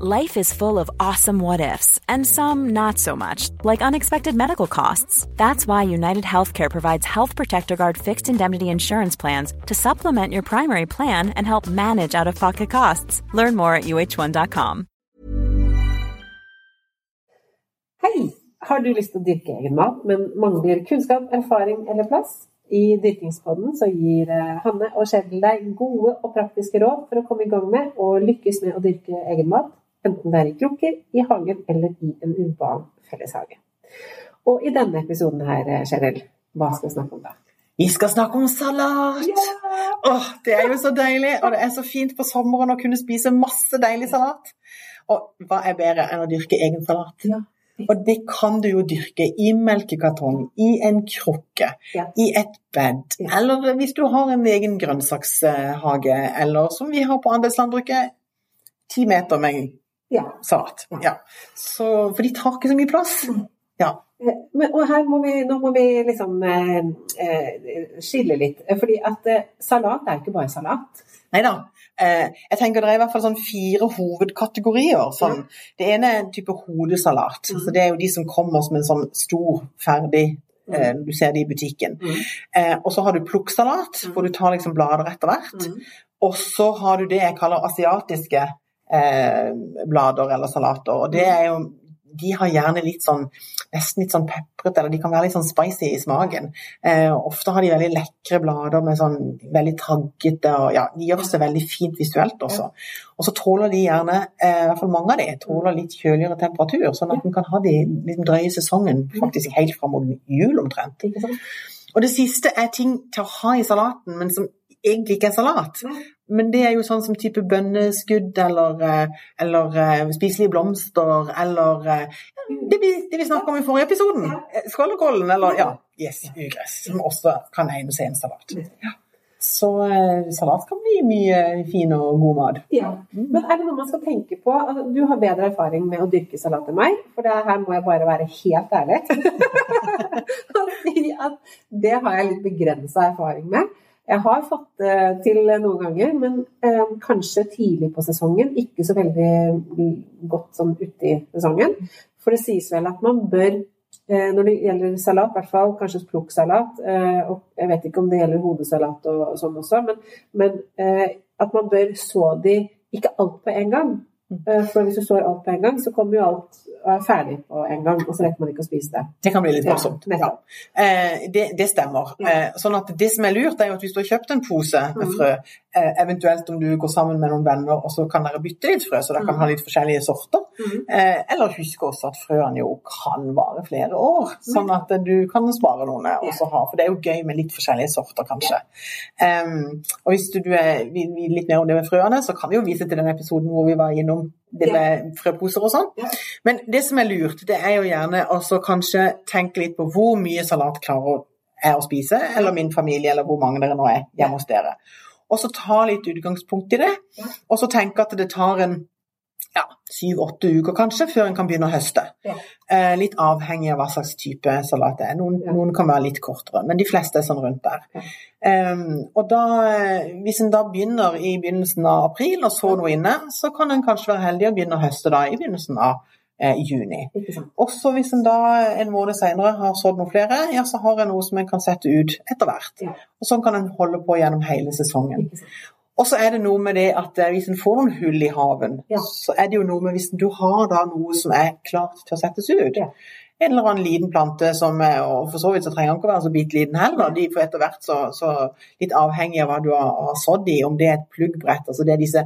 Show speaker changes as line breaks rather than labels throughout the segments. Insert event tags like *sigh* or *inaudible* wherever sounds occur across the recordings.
Life is full of awesome what ifs, and some not so much, like unexpected medical costs. That's why United Healthcare provides Health Protector Guard fixed indemnity insurance plans to supplement your primary plan and help manage out of pocket costs. Learn more at uh1.com.
Hei! Har du lyst til å dyrke egen mat, men mangler kunnskap, erfaring eller plass? I Dyrkingspodden så gir eh, Hanne og Kjetil deg gode og praktiske råd for å komme i gang med og lykkes med å dyrke egen mat, enten det er i krukker, i hagen eller i en urban felleshage. Og i denne episoden her, eh, Kjetil, hva skal vi snakke om da?
Vi skal snakke om salat! Åh, det er jo så deilig, og det er så fint på sommeren å kunne spise masse deilig salat. Og hva er bedre enn å dyrke egen salat?
Ja.
Og det kan du jo dyrke i melkekartong, i en krukke,
Ja.
i et bed,
Ja.
eller hvis du har en egen grønnsakshage, eller som vi har på andelslandbruket, ti meter med
Ja.
salat. Ja. Så, for de tar ikke så mye plass. Ja.
Eh, Men, og her må vi, nå må vi liksom eh, eh, skille litt. eh, Fordi at eh, salat er jo ikke bare salat.
Nei da. Eh, jeg tenker Det er i hvert fall sånn fire hovedkategorier. Sånn. Det ene er en type hodesalat.
Mm.
Så Det er jo de som kommer som en sånn stor, ferdig Mm. Du ser det i butikken.
Mm.
Eh, og så har du plukksalat,
mm.
hvor du tar liksom blader etter hvert.
Mm.
Og så har du det jeg kaller asiatiske eh, blader eller salater. Og det er jo de har gjerne litt sånn nesten litt sånn pepret, eller de kan være litt sånn spicy i smaken. Eh, ofte har de veldig lekre blader med sånn veldig taggete og ja, de gjør seg veldig fint visuelt også. Og så tåler de gjerne, eh, i hvert fall mange av de, tåler litt kjøligere temperatur, sånn at en kan ha de liksom drøye sesongen faktisk helt fram mot jul omtrent. Og det siste er ting til å ha i salaten, men som egentlig ikke er salat. Men det er jo sånn som type bønneskudd eller, eh, eller eh, spiselige blomster eller eh, det vi, det vi snakket om i forrige episoden. skålekollen Skålekålen eller ja, yes, ugress, som også kan egne seg en salat. Ja. Så salat kan bli mye fin og god mat.
Ja. Men er det noe man skal tenke på? Altså, du har bedre erfaring med å dyrke salat enn meg, for det her må jeg bare være helt ærlig. *laughs* Og si at det har jeg litt begrensa erfaring med. Jeg har fått det til noen ganger, men eh, kanskje tidlig på sesongen. Ikke så veldig godt sånn ute i sesongen. For det sies vel at man bør, eh, når det gjelder salat, i hvert fall kanskje plukksalat, eh, og jeg vet ikke om det gjelder hodesalat og, og sånn også, men, men eh, at man bør så de ikke alt på en gang. Eh, For hvis du står alt på en gang, så kommer jo alt og er ferdig på en gang, og så rekker man ikke å spise det.
Det kan bli litt morsomt.
Ja,
Eh, det, det stemmer. Eh, sånn at Det som er lurt, er jo at hvis du har kjøpt en pose med
Mhm.
frø, eh, eventuelt om du går sammen med noen venner, og så kan dere bytte litt frø, så dere kan
Mhm.
ha litt forskjellige sorter. Eh, eller husk også at frøene jo kan vare flere år, sånn at eh, du kan spare noen også ha. For det er jo gøy med litt forskjellige sorter, kanskje. Og hvis du, du er, vil vite litt mer om det med frøene, så kan vi jo vise til den episoden hvor vi var innom det med frøposer og sånn. Men det som er lurt, det er jo gjerne også kanskje tenke litt på hvor mye salat klarer jeg å spise, eller min familie, eller hvor mange dere nå er hjemme hos dere. Og så ta litt utgangspunkt i det, og så tenke at det tar en ja, syv-åtte uker kanskje før en kan begynne å høste.
Ja.
Eh, litt avhengig av hva slags type salat det er. Noen,
Ja.
noen kan være litt kortere, men de fleste er sånn rundt der.
Ja.
Eh, og da, eh, hvis en da begynner i begynnelsen av april og så noe inne, så kan en kanskje være heldig å begynne å høste da i begynnelsen av eh, juni. Også hvis en da en måned senere har sådd noen flere, ja, så har en noe som en kan sette ut etter hvert. Og sånn kan en holde på gjennom hele sesongen. Og så er det noe med det at eh, hvis en får noen hull i haven,
Ja.
så er det jo noe med hvis du har da noe som er klart til å settes ut.
Ja.
En eller annen liten plante som er, og for så vidt så trenger den ikke å være så bitte liten heller. De får etter hvert så, så litt avhengig av hva du har, har sådd i, om det er et pluggbrett. Altså det er disse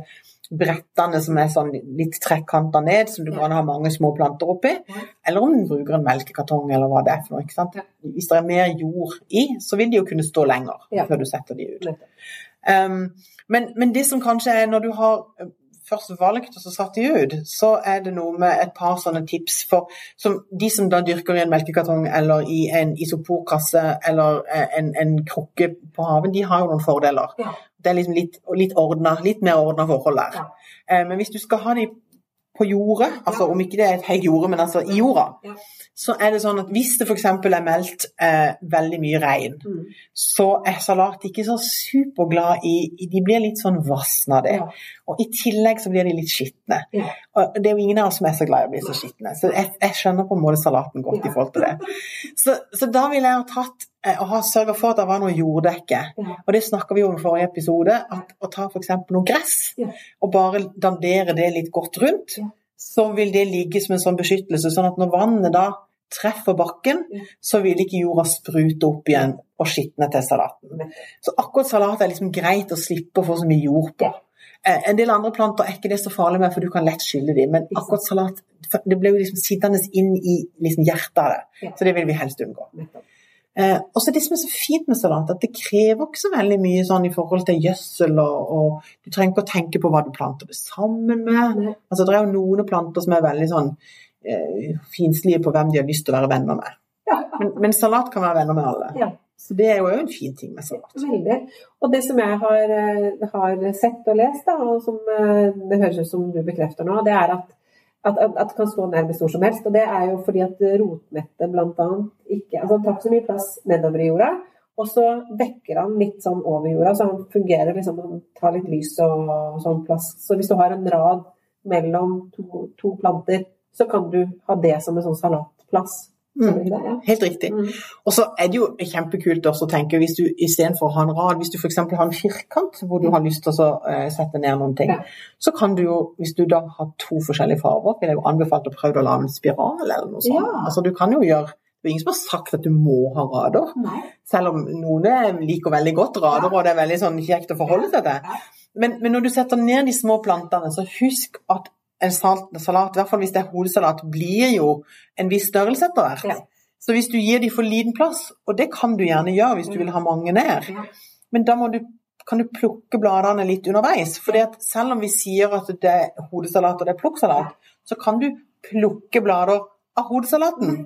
brettene som er sånn litt trekkanter ned, som du kan ha mange små planter oppi. Eller om du bruker en melkekartong eller hva det er for noe. ikke sant? Hvis det er mer jord i, så vil de jo kunne stå lenger
Ja.
før du setter de ut. Um, men, men det som kanskje er når du har eh, først valgt og så satt de ut, så er det noe med et par sånne tips for som de som da dyrker i en melkekartong eller i en isoporkasse eller eh, en, en krukke på haven, de har jo noen fordeler.
Ja.
Det er liksom litt, litt, ordnet, litt mer ordna forhold der.
Ja.
Eh, men hvis du skal ha de på jordet, altså om ikke det er et helt jorde, men altså i jorda,
Ja.
så er det sånn at hvis det f.eks. er meldt eh, veldig mye regn,
Mm.
så er salat ikke så superglad i De blir litt sånn vassne av det.
Ja.
Og i tillegg så blir de litt skitne.
Ja.
Og det er jo ingen av oss som er så glad i å bli så skitne, så jeg, jeg skjønner på en måte salaten godt i forhold til det. *laughs* Så, så da ville jeg ha tatt eh, og ha sørga for at det var noe jorddekke.
Ja.
Og det snakka vi om i forrige episode, at å ta f.eks. noe gress
Ja.
og bare dandere det litt godt rundt,
Ja.
så vil det ligge som en sånn beskyttelse, sånn at når vannet da treffer bakken, så vil ikke jorda sprute opp igjen og skitne til salaten. Så akkurat salat er liksom greit å slippe å få så mye jord på. Eh, En del andre planter er ikke det så farlig med, for du kan lett skylle dem, men akkurat salat det blir jo liksom sittende inn i liksom hjertet av det. Så det vil vi helst unngå.
Nettopp.
Eh, og så det som er så fint med salat, at det krever ikke så veldig mye sånn i forhold til gjødsel, og, og du trenger ikke å tenke på hva du planter det sammen med.
Mm.
Altså Det er jo noen planter som er veldig sånn eh, finslige på hvem de har lyst til å være venner med.
Ja.
Men, men salat kan være venner med alle.
Ja.
Så det er jo en fin ting med salat.
Veldig. Og det som jeg har, eh, har sett og lest, da, og som eh, det høres ut som du bekrefter nå, det er at, at, at, det kan stå nærmest hvor som helst. Og det er jo fordi at rotnettet bl.a. ikke altså Han tar ikke så mye plass nedover i jorda. Og så dekker han litt sånn over jorda, så han fungerer liksom Han tar litt lys og sånn plass. Så hvis du har en rad mellom to, to planter, så kan du ha det som en sånn salatplass. Ja.
Helt riktig.
Mm.
Og så er det jo kjempekult også å tenke, hvis du istedenfor å ha en rad, hvis du f.eks. har en firkant hvor du har lyst til å eh, sette ned noen ting,
Ja.
så kan du jo, hvis du da har to forskjellige farger, vil jeg jo anbefale å prøve å lage en spiral eller noe sånt.
Ja.
Altså du kan jo gjøre det er ingen som har sagt at du må ha rader,
Nei.
selv om noen liker veldig godt rader, og det er veldig sånn kjekt å forholde seg til. Men, men når du setter ned de små plantene, så husk at en sal- salat, i hvert fall hvis det er hodesalat, blir jo en viss størrelse etter hvert.
Ja.
Så hvis du gir dem for liten plass, og det kan du gjerne gjøre hvis du vil ha mange ned, men da må du, kan du plukke bladene litt underveis. For selv om vi sier at det er hodesalat og det er plukksalat, så kan du plukke blader av hodesalaten.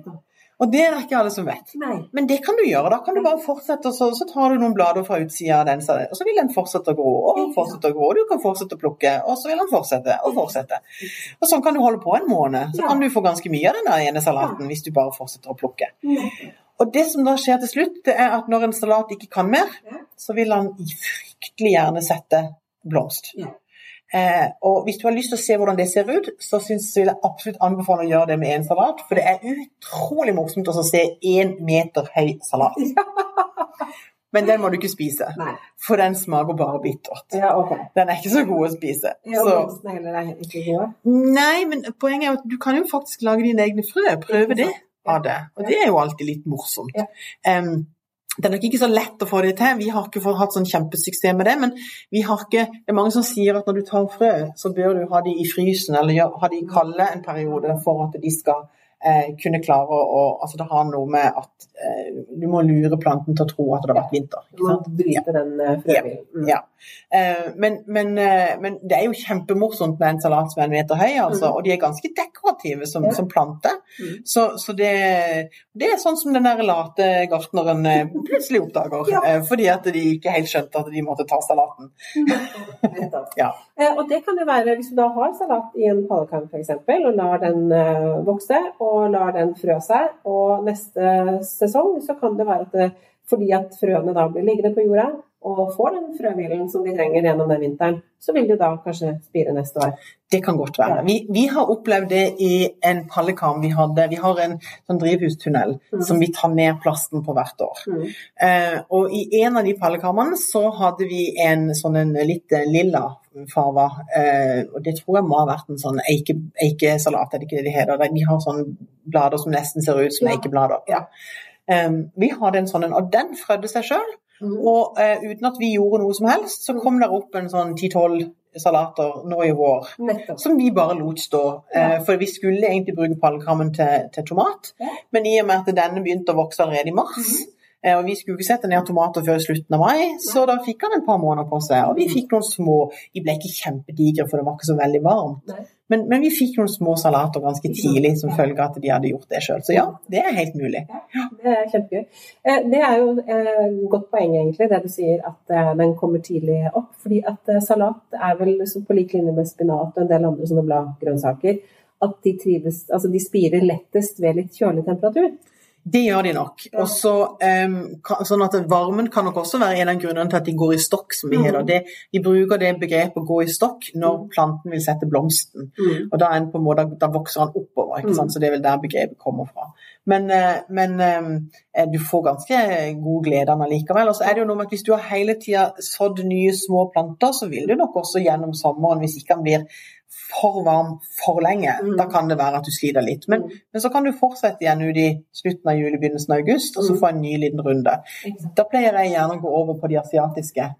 Og det er det ikke alle som vet.
Nei.
Men det kan du gjøre. Da kan du bare fortsette, og så, så tar du noen blader fra utsida av den, og så vil den fortsette å gro og fortsette å gro. og Du kan fortsette å plukke, og så vil den fortsette og fortsette. Og sånn kan du holde på en måned. Så kan du få ganske mye av den ene salaten hvis du bare fortsetter å plukke. Og det som da skjer til slutt, det er at når en salat ikke kan mer, så vil han fryktelig gjerne sette blomst.
Ja.
Eh, og hvis du har lyst til å se hvordan det ser ut, så synes, vil jeg absolutt anbefale å gjøre det med en salat. For det er utrolig morsomt å se én meter høy salat. *laughs* Men den må du ikke spise,
Nei.
for den smaker bare bittert.
Ja, okay.
Den er ikke så god å spise.
Ja, gode.
nei, men poenget er at du kan jo faktisk lage dine egne frø. Prøve det av det. Og det er jo alltid litt morsomt.
Ja.
Em, det er nok ikke så lett å få det til. Vi har ikke fått hatt sånn kjempesuksess med det, men vi har ikke Det er mange som sier at når du tar frø, så bør du ha de i frysen eller ha de kalde en periode for at de skal eh, kunne klare å Altså det har noe med at eh, du må lure planten til å tro at det har vært vinter. Ikke sant?
ja. den eh, frøhvilen. Mm.
Ja. Eh, men, men, eh, men det er jo kjempemorsomt med en salat som er en meter høy, altså,
Mm.
og de er ganske dekorative som,
Ja.
som plante.
Mm.
Så, så det, det er sånn som den der late gartneren eh, plutselig oppdager,
Ja.
eh, fordi at de ikke helt skjønte at de måtte ta salaten. *laughs* Ja.
Eh, og det kan jo være hvis du da har salat i en pannekake f.eks., og lar den eh, vokse og lar den frø seg, og neste sesong så kan det være at det, fordi at frøene da blir liggende på jorda, og får den frøhvilen som de trenger gjennom den vinteren, så vil de da kanskje spire neste år.
Det kan godt være. Vi, vi har opplevd det i en pallekam vi hadde. Vi har en sånn drivhustunnel mm. som vi tar ned plasten på hvert år. Mm. Eh, og i en av de pallekamene så hadde vi en sånn en litt lilla farva, eh, og det tror jeg må ha vært en sånn eike, eikesalat, er det ikke det de heter? De har sånne blader som nesten ser ut som ja. eikeblader. Ja. Um, vi hadde en sånn en, og den frødde seg sjøl. Og eh, uten at vi gjorde noe som helst, så kom det opp en sånn 10-12 salater nå i vår Nettopp. som vi bare lot stå. Ja. For vi skulle egentlig bruke pallekrammen til, til, tomat, ja. men i og med at denne begynte å vokse allerede i mars, mm. Uh, og vi skulle ikke sette ned tomater før i slutten av mai, så da fikk han et par måneder på seg. Og vi fikk noen små De ble ikke kjempedigre, for det var ikke så veldig varmt. Nei. Men, men, vi fikk noen små salater ganske tidlig som følge av at de hadde gjort det sjøl. Så ja, det er helt mulig.
Ja, det er kjempegøy. Eh, det er jo et eh, godt poeng, egentlig, det du sier at eh, den kommer tidlig opp. Fordi at salat er vel på lik linje med spinat og en del andre sånne bladgrønnsaker, at de trives Altså de spirer lettest ved litt kjølig temperatur.
Det gjør de nok. Også, um, sånn at Varmen kan nok også være en av grunnene til at de går i stokk, som vi mm. heter. Det, de bruker det begrepet 'gå i stokk' når mm. planten vil sette blomsten. Mm. Og da, måte, da, vokser han oppover? Mm. så det er vel der begrepet kommer fra. Men, eh, men um, du får ganske god glede av den. Og så er det jo noe med at hvis du har hele tida sådd nye små planter, så vil du nok også gjennom sommeren, hvis ikke han blir for varm for lenge, mm. da kan det være at du sliter litt. Men, mm. men, så kan du fortsette igjen ut i slutten av juli, begynnelsen av august, og så mm. få en ny liten runde. Da pleier jeg gjerne å gå over på de asiatiske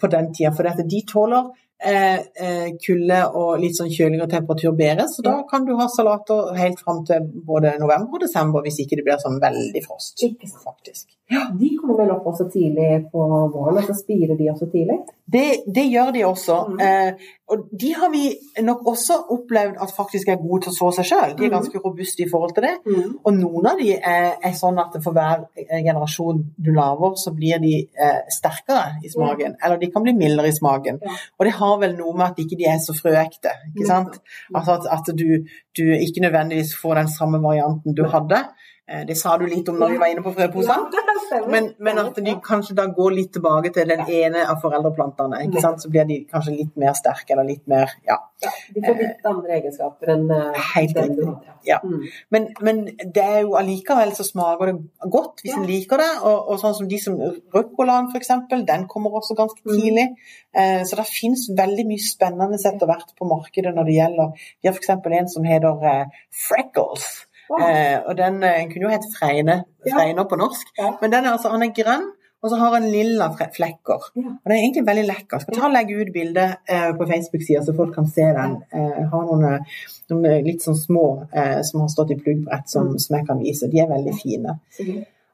på den tida, for de tåler eh, eh, kulde og litt sånn kjøligere temperatur bedre, så da kan du ha salater helt fram til både november og desember, hvis ikke det blir sånn veldig frost.
Faktisk. Ja. De kommer vel opp også tidlig på våren, så spirer de også tidlig?
Det, det gjør de også. Mm. Eh, og de har vi nok også opplevd at faktisk er gode til å så seg sjøl. De er mm. ganske robuste i forhold til det. Mm. Og noen av de er, er, sånn at for hver generasjon du lager, så blir de eh, sterkere i smaken. Eller de kan bli mildere i smaken. Ja. Og det har vel noe med at ikke de er så frøekte. ikke sant? Altså at, at du, du, ikke nødvendigvis får den samme varianten du hadde. Eh, det sa du litt om når vi var inne på frøposene. Men, men, at de kanskje da går litt tilbake til den ene av foreldreplantene. ikke sant? Så blir de kanskje litt mer sterke eller litt mer ja.
ja de får litt andre egenskaper enn
uh, Helt riktig. Ja. Mm. Men, men, det er jo allikevel så smaker det godt hvis ja. en liker det. Og, og, sånn som de som ruccolaen f.eks., den kommer også ganske mm. tidlig. Uh, så det finnes veldig mye spennende etter hvert på markedet når det gjelder Vi har f.eks. en som heter freckles. Eh, og den, eh, kunne jo hett Freine, Freiner på norsk, men den er altså, han er grønn. Og så har han lilla flekker. Og Den er egentlig veldig lekker. Skal ta og legge ut bilde eh, på Facebook-sida, så folk kan se den. Eh, har noen, eh, noen eh, litt sånn små eh, som har stått i pluggbrett, som, mm. som, jeg kan vise. De er veldig fine.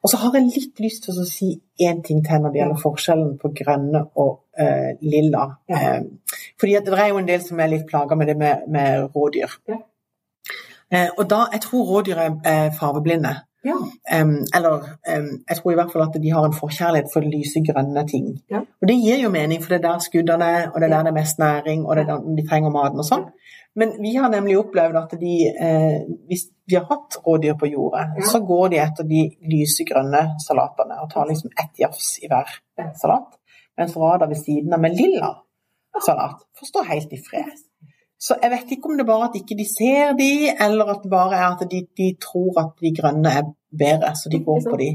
Og så har jeg litt lyst til å si én ting til når det gjelder forskjellen på grønne og eh, lilla. fordi det er jo en del som er litt plaga med det med, med rådyr. Eh, og da, Jeg tror rådyr er fargeblinde. Ja. Um, eller um, jeg tror i hvert fall at de har en forkjærlighet for lysegrønne ting. Ja. Og det gir jo mening, for det er der skuddene er, og det er der det er mest næring, og det er der de trenger maten og sånn. Men vi har nemlig opplevd at de, eh, hvis vi har hatt rådyr på jordet, ja. så går de etter de lysegrønne salatene og tar liksom ett jafs i hver salat. Mens Rada ved siden av med lilla salat får stå helt i fred. Så jeg vet ikke om det bare at ikke de ser de, eller at det bare er at de, de tror at de grønne er bedre, så de går på de.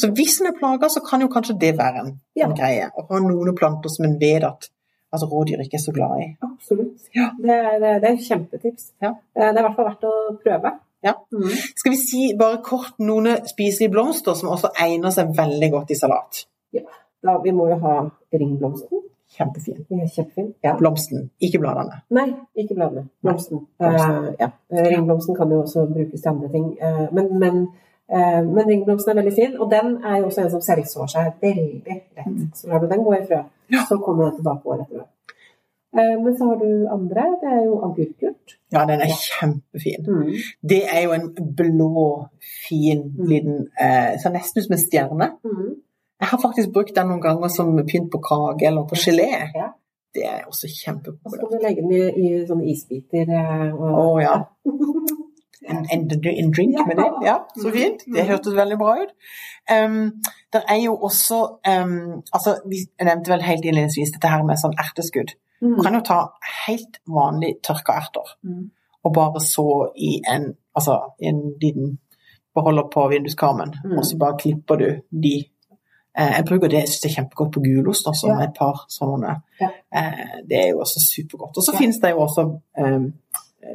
Så hvis en er plaga, så kan jo kanskje det være en, ja. en greie. Å ha noen planter som en vet at altså, rådyr ikke er så glad i.
Absolutt. Ja. Det, er, det er et kjempetips. Ja. Eh, det er i hvert fall verdt å prøve.
Ja. Mm. Skal vi si bare kort noen spiselige blomster som også egner seg veldig godt i salat?
Ja. Da, vi må jo ha ringblomsten.
Kjempefin.
kjempefin. Ja.
Blomsten, ikke bladene.
Nei, ikke bladene. Blomsten. blomsten. Uh, ja. Ringblomsten kan jo også brukes til andre ting. Uh, men, men, uh, men, ringblomsten er veldig fin, og den er jo også en som selvsår seg veldig lett. Mm. Så lar du den gå i frø, ja. så kommer den tilbake året etter. Men så har du andre. Det er jo agurkurt.
Ja, den er kjempefin. Mm. Det er jo en blå, fin mm. liten Så nesten ut som en stjerne. Mm. Jeg har faktisk brukt den noen ganger som pynt på kake eller på gelé. Ja. Det er også kjempepopulært.
Så kan du legge den i, i sånne isbiter.
Eh, Å oh, ja. *laughs* en, en, en drink med det. Ja, så fint. Det hørtes veldig bra ut. Um, det er jo også um, altså, Vi nevnte vel helt innledningsvis dette her med sånn erteskudd. Du kan jo ta helt vanlig tørka erter og bare så i en, altså, i en liten beholder på vinduskarmen, og så bare klipper du de Jeg bruker det, jeg synes det er kjempegodt på gulost også, med et par sånne. Eh, Det er jo også supergodt. Og så finnes det jo også eh,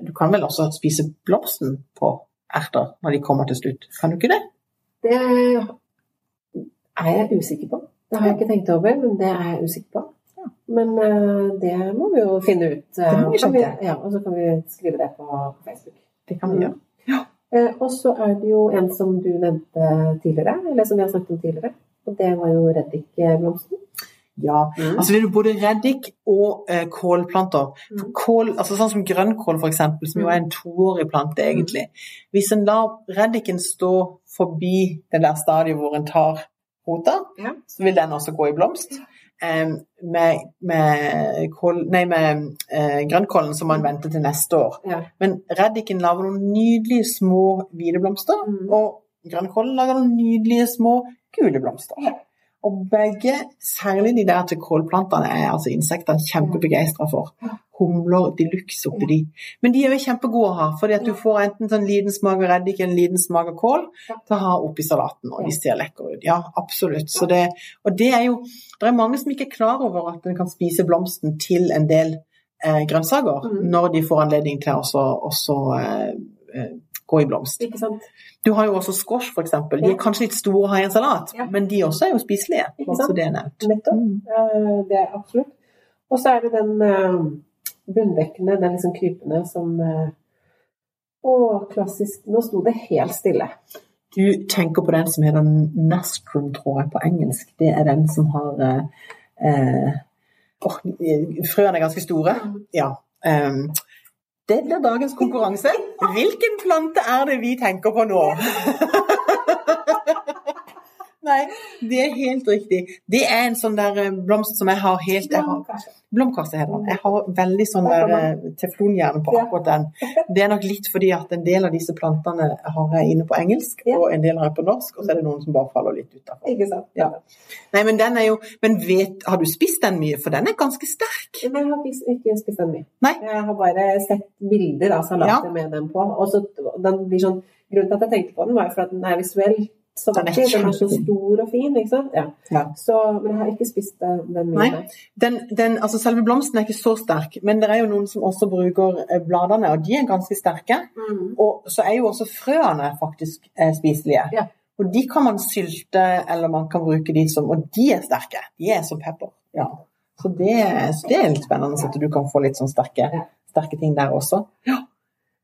Du kan vel også spise blomsten på erter når de kommer til slutt, kan du ikke det?
Det er jeg usikker på. Det har jeg ikke tenkt over, men det er jeg usikker på. Men eh, det må vi jo finne ut. eh,
Det må vi
ja, og så kan vi skrive det på Facebook.
Det kan vi gjøre.
Ja. og så er det jo en som du nevnte tidligere, eller som vi har snakket om tidligere. Og det var jo reddikblomsten.
Ja, altså det er både reddik og eh, kålplanter. For kål, altså sånn som grønnkål eksempel, som jo er en toårig plante egentlig. Hvis en lar reddiken stå forbi det der stadiet hvor en tar rota,
Ja.
så vil den også gå i blomst. Eh, med med, kål, nei, med eh, grønnkålen så må en vente til neste år.
Ja.
Men reddiken lager noen nydelige små hvite blomster,
Mm.
og grønnkålen lager noen nydelige små gule blomster. Og begge, særlig de der til kålplantene, er altså insektene kjempebegeistra for. Humler de luxe oppi de. Men de er jo kjempegode å ha, fordi at du får enten sånn liten smak av reddik eller en liten smak av kål til å ha oppi salaten, og de ser lekre ut. Ja, absolutt. Så det, og det er jo Det er mange som ikke er klar over at en kan spise blomsten til en del eh, grønnsaker
Mm.
når de får anledning til å også, også eh, eh, gå i blomst. Du har jo også squash, f.eks. De er kanskje litt store å ha i en salat,
Ja.
men de også er jo spiselige.
Ikke sant?
så det er nevnt.
Nettopp.
Mm.
Det er absolutt. Og så er det den eh, bunndekkende, den liksom krypende som eh, Å, klassisk. Nå sto det helt stille.
Du tenker på den som heter nastrum, tror jeg, på engelsk. Det er den som har eh, åh, Frøene er ganske store. Ja. Um, det blir dagens konkurranse. Hvilken plante er det vi tenker på nå? *laughs* Nei, det er helt riktig. Det er en sånn der eh, blomst som jeg har helt. Blomkasse heter den. Jeg har veldig sånn der eh, teflonhjerne på akkurat den. Det er nok litt fordi at en del av disse plantene har jeg inne på engelsk, og en del har jeg på norsk, og så er det noen som bare faller litt utafor.
Ikke sant?
Ja. Nei, men den er jo Men vet, har du spist den mye? For den er ganske sterk.
Nei, jeg har ikke, spist den mye.
Nei.
Jeg har bare sett bilder av salater
Ja.
med den på. Og så den blir sånn, Grunnen til at jeg tenkte på den, var jo for at den er visuelt så
Den er
så stor og fin, ikke sant. Ja.
Ja.
Så, men jeg har ikke spist den, mye.
Nei.
nei.
Den, den, altså selve blomsten er ikke så sterk, men det er jo noen som også bruker eh, bladene, og de er ganske sterke.
Mm.
Og så er jo også frøene faktisk eh, spiselige.
Ja.
Og de kan man sylte, eller man kan bruke de som Og de er sterke. De er som pepper. Ja. Så det, så det er litt spennende at du kan få litt sånn sterke, sterke ting der også. Ja.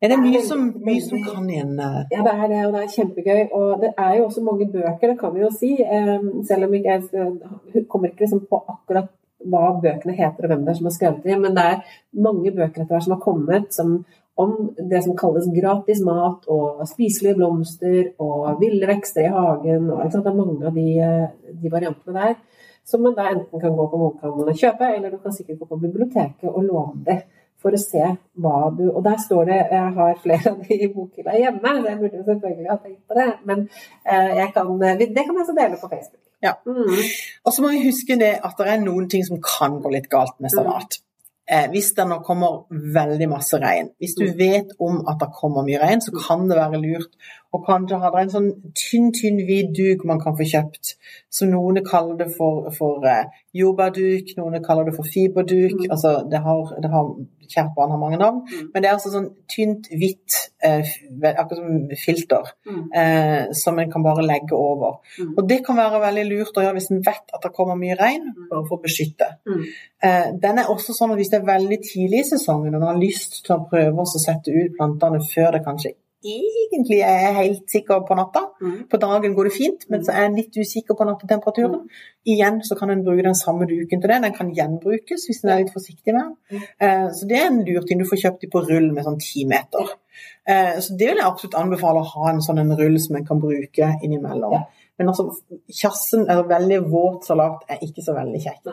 Er det
er
mye som, mye som kan igjen eh,
Ja, det er det, og det er kjempegøy. Og det er jo også mange bøker, det kan vi jo si. eh, Selv om jeg jeg kommer ikke liksom på akkurat hva bøkene heter og hvem det er som har skrevet dem, men det er mange bøker etter hvert som har kommet som, om det som kalles gratis mat og spiselige blomster og ville vekster i hagen. Og? Det er mange av de, eh, de variantene der som man da enten kan gå på bokhandelen og kjøpe, eller du kan sikkert gå på biblioteket og låne det for å se hva du Og der står det Jeg har flere av de i bokhylla hjemme, så jeg burde selvfølgelig ha tenkt på det. Men eh, jeg kan, det kan jeg så dele på Facebook.
Ja.
Mm.
Og så må vi huske det at det er noen ting som kan gå litt galt med salat. Eh, hvis det nå kommer veldig masse regn, hvis du
Mm.
vet om at det kommer mye regn, så kan det være lurt å kanskje har det er en sånn tynn, tynn hvit duk man kan få kjøpt, som noen kaller det for, for eh, jordbærduk, noen kaller det for fiberduk.
Mm.
Altså, det har, det har, kjært barn har mange navn,
Mm.
men det er altså sånn tynt, hvitt, eh, akkurat som filter,
Mm.
eh, som en kan bare legge over.
Mm.
Og det kan være veldig lurt å gjøre hvis en vet at det kommer mye regn,
Mm.
bare for å beskytte.
Mm.
Eh, Den er også sånn at hvis det er veldig tidlig i sesongen, og en har lyst til å prøve å sette ut plantene før det kanskje egentlig er jeg helt sikker på natta,
Mm.
på dagen går det fint, men så er en litt usikker på nattetemperaturen, igjen så kan en bruke den samme duken til det. Den kan gjenbrukes hvis en er litt forsiktig med den. Eh, Så det er en lur ting. Du får kjøpt de på rull med sånn ti meter. Eh, Så det vil jeg absolutt anbefale å ha en sånn en rull som en kan bruke innimellom. Men altså, kjassen, eller veldig våt salat, er ikke så veldig kjekt.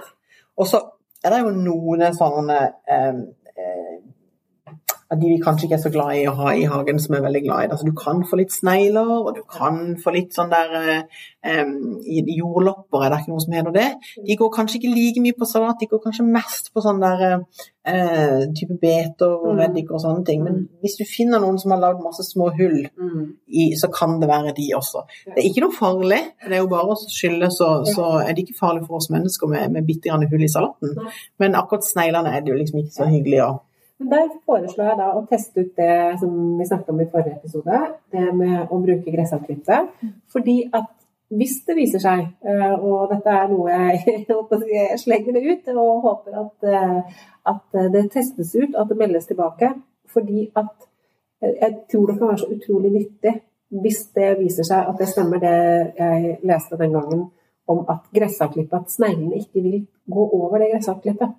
Og så er det jo noen sånne av de vi kanskje ikke er så glad i å ha i hagen, som er veldig glad i det. Altså, du kan få litt snegler, og du kan få litt sånn der um, Jordlopper, er det ikke noe som heter det? De går kanskje ikke like mye på salat, de går kanskje mest på sånn der uh, type beter og reddiker reddik og sånne ting. Men hvis du finner noen som har lagd masse små hull, mm. i, så kan det være de også. Det er ikke noe farlig, det er jo bare å skylle, så, så er det ikke farlig for oss mennesker med, med bitte grann hull i salaten. Men akkurat sneglene er det jo liksom ikke så hyggelig å
der foreslår jeg da å teste ut det som vi snakket om i forrige episode, det med å bruke gressavklippe. Fordi at hvis det viser seg, eh, og dette er noe jeg, *laughs* jeg slenger det ut og håper at, eh, at, det testes ut, at det meldes tilbake, fordi at jeg tror det kan være så utrolig nyttig hvis det viser seg at det stemmer det jeg leste den gangen om at gressavklippet, at sneglene ikke vil gå over det gressavklippet.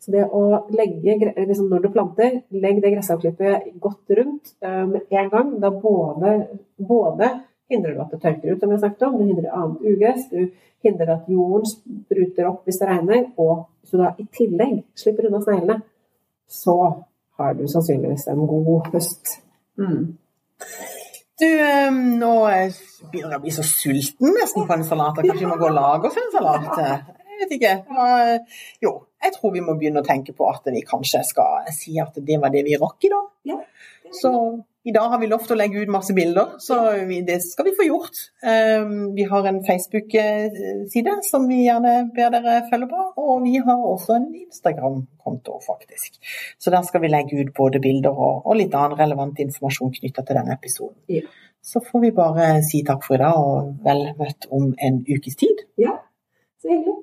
Så det å legge, liksom når du planter, legg det gressavklippet godt rundt med um, en gang. Da både, både, hindrer du at det tørker ut, som jeg snakket om, du hindrer annet ugress, du hindrer at jorden spruter opp hvis det regner, og hvis da i tillegg slipper unna sneglene, så har du sannsynligvis en god høst. Mm.
Du, um, nå begynner jeg å bli så sulten nesten på en salat. Kanskje vi må gå og lage oss en salat? Vet ikke. Jo, jeg tror vi må begynne å tenke på at vi kanskje skal si at det var det vi rakk i dag. Ja. Så i dag har vi lovt å legge ut masse bilder, så vi, det skal vi få gjort. Um, vi har en Facebook-side som vi gjerne ber dere følge på, og vi har også en Instagram-konto, faktisk. Så der skal vi legge ut både bilder og, og litt annen relevant informasjon knytta til denne episoden. Ja. Så får vi bare si takk for i dag, og vel møtt om en ukes tid.
Ja, så hyggelig.